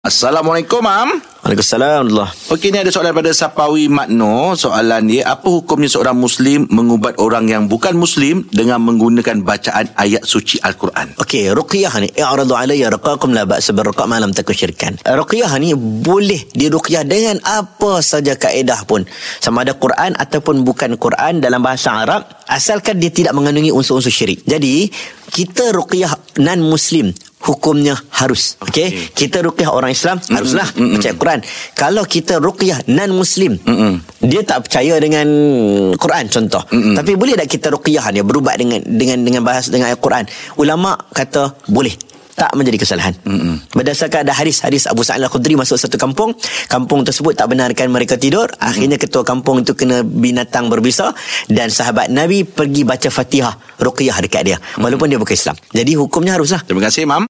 Assalamualaikum, Mam. Waalaikumsalam Allah. Okey, ni ada soalan pada Sapawi Makno. Soalan dia, apa hukumnya seorang Muslim mengubat orang yang bukan Muslim dengan menggunakan bacaan ayat suci Al-Quran? Okey, ruqyah ni i'radu alayya raqakum la ba'sa bil raqa' ma lam takun syirkan. Ruqyah ni boleh diruqyah dengan apa saja kaedah pun. Sama ada Quran ataupun bukan Quran dalam bahasa Arab asalkan dia tidak mengandungi unsur-unsur syirik. Jadi, kita ruqyah non muslim hukumnya harus. Okey. Okay. Kita ruqyah orang Islam mm-hmm. haruslah mm-hmm. percaya Quran. Kalau kita ruqyah non muslim, mm-hmm. dia tak percaya dengan Quran contoh. Mm-hmm. Tapi boleh tak kita ruqyah dia berubat dengan dengan dengan bahas dengan ayat Quran? Ulama kata boleh tak menjadi kesalahan. Mm-hmm. Berdasarkan ada hadis-hadis Abu Sa'id Al-Khudri masuk satu kampung, kampung tersebut tak benarkan mereka tidur, akhirnya mm-hmm. ketua kampung itu kena binatang berbisa dan sahabat Nabi pergi baca Fatihah ruqyah dekat dia walaupun mm-hmm. dia bukan Islam. Jadi hukumnya haruslah. Terima kasih, Mam.